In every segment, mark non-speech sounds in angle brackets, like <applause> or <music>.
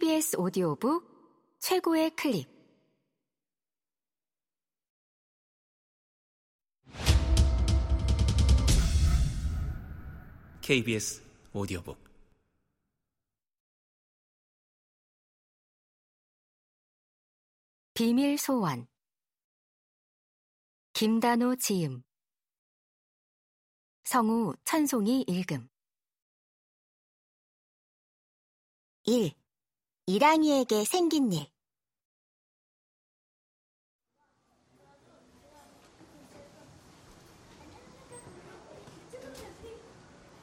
KBS 오디오북 최고의 클립. KBS 오디오북. 비밀 소원 김단호 지음. 성우 천송이 읽음. 1. 이랑이에게 생긴 일.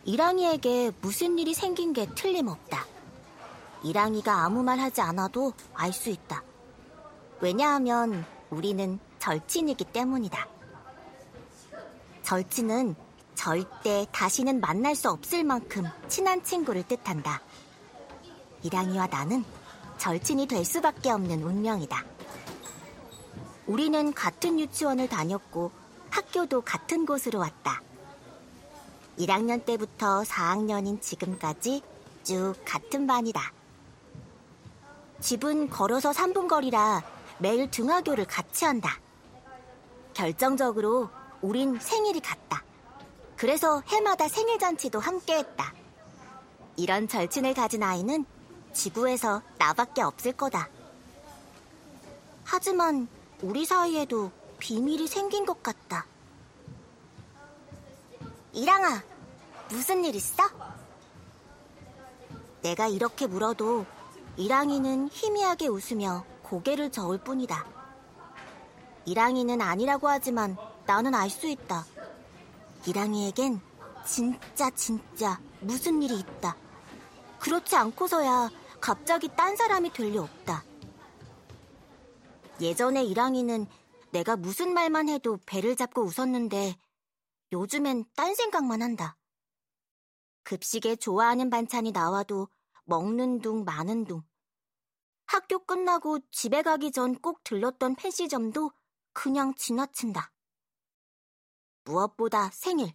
이랑이에게 무슨 일이 생긴 게 틀림없다. 이랑이가 아무 말 하지 않아도 알 수 있다. 왜냐하면 우리는 절친이기 때문이다. 절친은 절대 다시는 만날 수 없을 만큼 친한 친구를 뜻한다. 이랑이와 나는 절친이 될 수밖에 없는 운명이다. 우리는 같은 유치원을 다녔고 학교도 같은 곳으로 왔다. 1학년 때부터 4학년인 지금까지 쭉 같은 반이다. 집은 걸어서 3분 거리라 매일 등하교를 같이 한다. 결정적으로 우린 생일이 같다. 그래서 해마다 생일 잔치도 함께 했다. 이런 절친을 가진 아이는 지구에서 나밖에 없을 거다. 하지만 우리 사이에도 비밀이 생긴 것 같다. 이랑아, 무슨 일 있어? 내가 이렇게 물어도 이랑이는 희미하게 웃으며 고개를 저을 뿐이다. 이랑이는 아니라고 하지만 나는 알 수 있다. 이랑이에겐 진짜 진짜 무슨 일이 있다. 그렇지 않고서야 갑자기 딴 사람이 될리 없다. 예전에 이랑이는 내가 무슨 말만 해도 배를 잡고 웃었는데 요즘엔 딴 생각만 한다. 급식에 좋아하는 반찬이 나와도 먹는 둥 마는 둥. 학교 끝나고 집에 가기 전 꼭 들렀던 펜시점도 그냥 지나친다. 무엇보다 생일.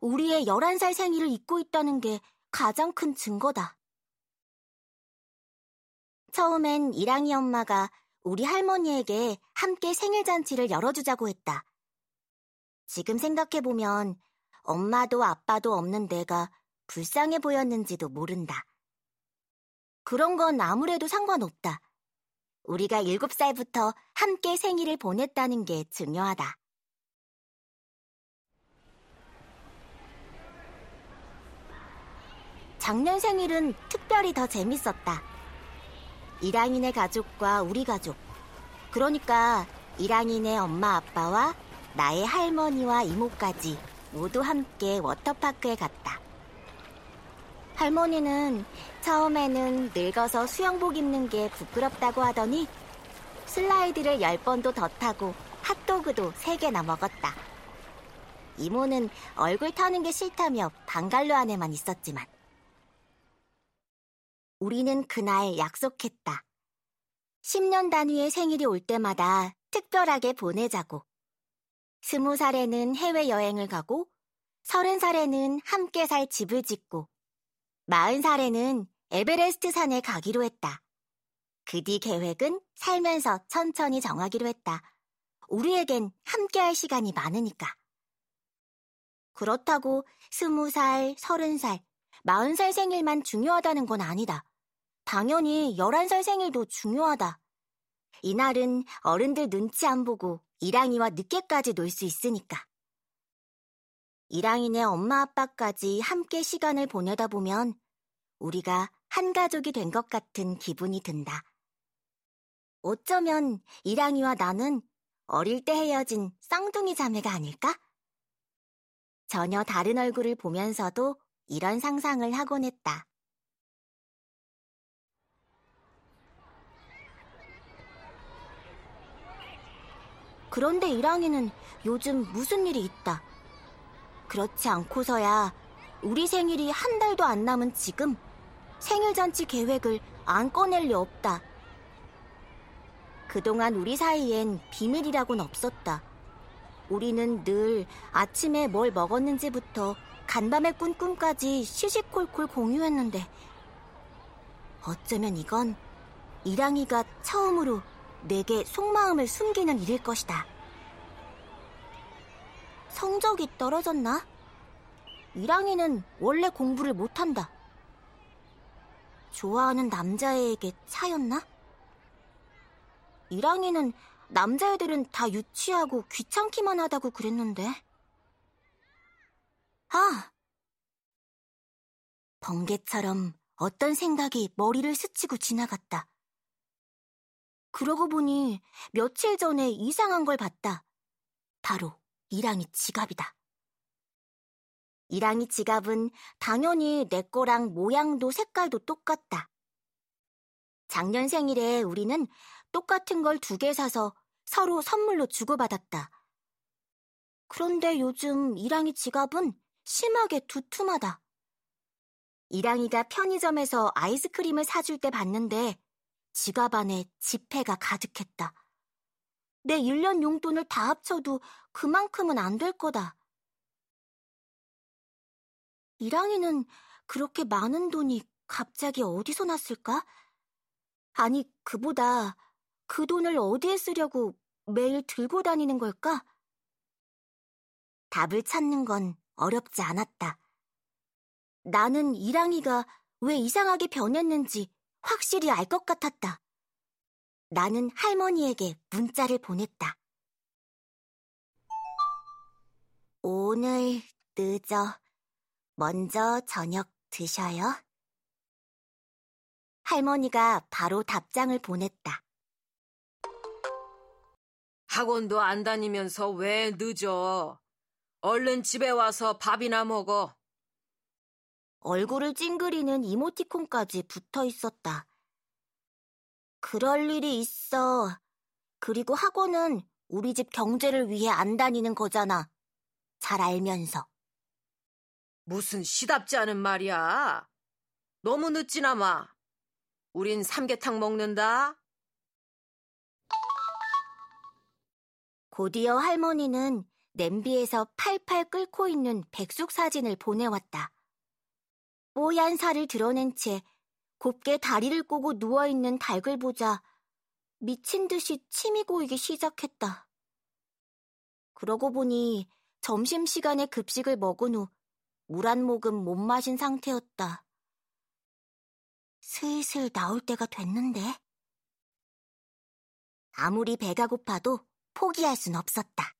우리의 11살 생일을 잊고 있다는 게 가장 큰 증거다. 처음엔 이랑이 엄마가 우리 할머니에게 함께 생일 잔치를 열어주자고 했다. 지금 생각해보면 엄마도 아빠도 없는 내가 불쌍해 보였는지도 모른다. 그런 건 아무래도 상관없다. 우리가 7살부터 함께 생일을 보냈다는 게 중요하다. 작년 생일은 특별히 더 재밌었다. 이랑이네 가족과 우리 가족. 그러니까 이랑이네 엄마 아빠와 나의 할머니와 이모까지 모두 함께 워터파크에 갔다. 할머니는 처음에는 늙어서 수영복 입는 게 부끄럽다고 하더니 슬라이드를 열 번도 더 타고 핫도그도 세 개나 먹었다. 이모는 얼굴 터는 게 싫다며 방갈로 안에만 있었지만 우리는 그날 약속했다. 10년 단위의 생일이 올 때마다 특별하게 보내자고. 20살에는 해외여행을 가고, 30살에는 함께 살 집을 짓고, 40살에는 에베레스트 산에 가기로 했다. 그 뒤 계획은 살면서 천천히 정하기로 했다. 우리에겐 함께 할 시간이 많으니까. 그렇다고 20살, 30살, 40살 생일만 중요하다는 건 아니다. 당연히 11살 생일도 중요하다. 이날은 어른들 눈치 안 보고 이랑이와 늦게까지 놀 수 있으니까. 이랑이네 엄마 아빠까지 함께 시간을 보내다 보면 우리가 한 가족이 된 것 같은 기분이 든다. 어쩌면 이랑이와 나는 어릴 때 헤어진 쌍둥이 자매가 아닐까? 전혀 다른 얼굴을 보면서도 이런 상상을 하곤 했다. 그런데 이랑이는 요즘 무슨 일이 있다. 그렇지 않고서야 우리 생일이 한 달도 안 남은 지금 생일 잔치 계획을 안 꺼낼 리 없다. 그동안 우리 사이엔 비밀이라고는 없었다. 우리는 늘 아침에 뭘 먹었는지부터 간밤에 꾼 꿈까지 시시콜콜 공유했는데 어쩌면 이건 이랑이가 처음으로 내게 속마음을 숨기는 일일 것이다. 성적이 떨어졌나? 이랑이는 원래 공부를 못한다. 좋아하는 남자애에게 차였나? 이랑이는 남자애들은 다 유치하고 귀찮기만 하다고 그랬는데. 아! 번개처럼 어떤 생각이 머리를 스치고 지나갔다. 그러고 보니 며칠 전에 이상한 걸 봤다. 바로 이랑이 지갑이다. 이랑이 지갑은 당연히 내 거랑 모양도 색깔도 똑같다. 작년 생일에 우리는 똑같은 걸 두 개 사서 서로 선물로 주고받았다. 그런데 요즘 이랑이 지갑은 심하게 두툼하다. 이랑이가 편의점에서 아이스크림을 사줄 때 봤는데 지갑 안에 지폐가 가득했다. 내 1년 용돈을 다 합쳐도 그만큼은 안 될 거다. 이랑이는 그렇게 많은 돈이 갑자기 어디서 났을까? 아니, 그보다 그 돈을 어디에 쓰려고 매일 들고 다니는 걸까? 답을 찾는 건 어렵지 않았다. 나는 이랑이가 왜 이상하게 변했는지 확실히 알 것 같았다. 나는 할머니에게 문자를 보냈다. 오늘 늦어. 먼저 저녁 드셔요. 할머니가 바로 답장을 보냈다. 학원도 안 다니면서 왜 늦어? 얼른 집에 와서 밥이나 먹어. 얼굴을 찡그리는 이모티콘까지 붙어 있었다. 그럴 일이 있어. 그리고 학원은 우리 집 경제를 위해 안 다니는 거잖아. 잘 알면서. 무슨 시답지 않은 말이야. 너무 늦지나 마. 우린 삼계탕 먹는다. 곧이어 할머니는 냄비에서 팔팔 끓고 있는 백숙 사진을 보내왔다. 뽀얀 살을 드러낸 채 곱게 다리를 꼬고 누워있는 닭을 보자 미친 듯이 침이 고이기 시작했다. 그러고 보니 점심시간에 급식을 먹은 후 물 한 모금 못 마신 상태였다. 슬슬 나올 때가 됐는데. 아무리 배가 고파도 포기할 순 없었다.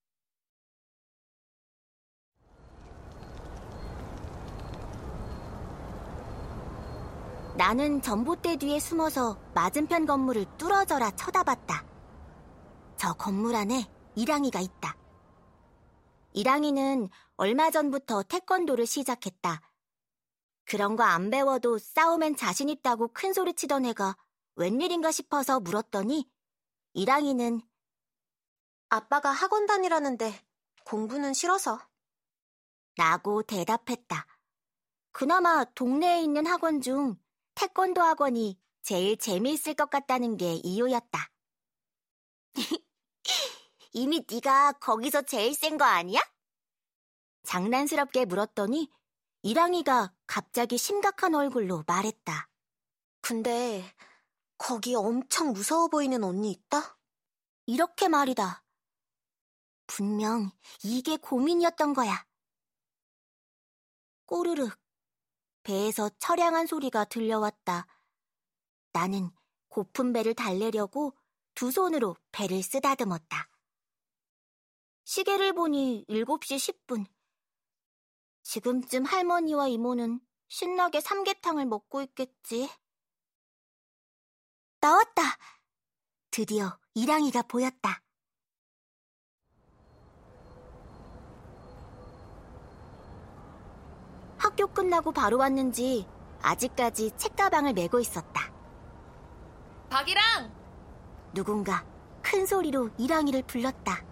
나는 전봇대 뒤에 숨어서 맞은편 건물을 뚫어져라 쳐다봤다. 저 건물 안에 이랑이가 있다. 이랑이는 얼마 전부터 태권도를 시작했다. 그런 거 안 배워도 싸우면 자신 있다고 큰 소리 치던 애가 웬일인가 싶어서 물었더니 이랑이는 아빠가 학원 다니라는데 공부는 싫어서 라고 대답했다. 그나마 동네에 있는 학원 중 태권도 학원이 제일 재미있을 것 같다는 게 이유였다. <laughs> 이미 네가 거기서 제일 센 거 아니야? 장난스럽게 물었더니 이랑이가 갑자기 심각한 얼굴로 말했다. 근데 거기 엄청 무서워 보이는 언니 있다? 이렇게 말이다. 분명 이게 고민이었던 거야. 꼬르륵. 배에서 처량한 소리가 들려왔다. 나는 고픈 배를 달래려고 두 손으로 배를 쓰다듬었다. 시계를 보니 7시 10분. 지금쯤 할머니와 이모는 신나게 삼계탕을 먹고 있겠지. 나왔다! 드디어 이랑이가 보였다. 학교 끝나고 바로 왔는지 아직까지 책가방을 메고 있었다. 박이랑! 누군가 큰 소리로 이랑이를 불렀다.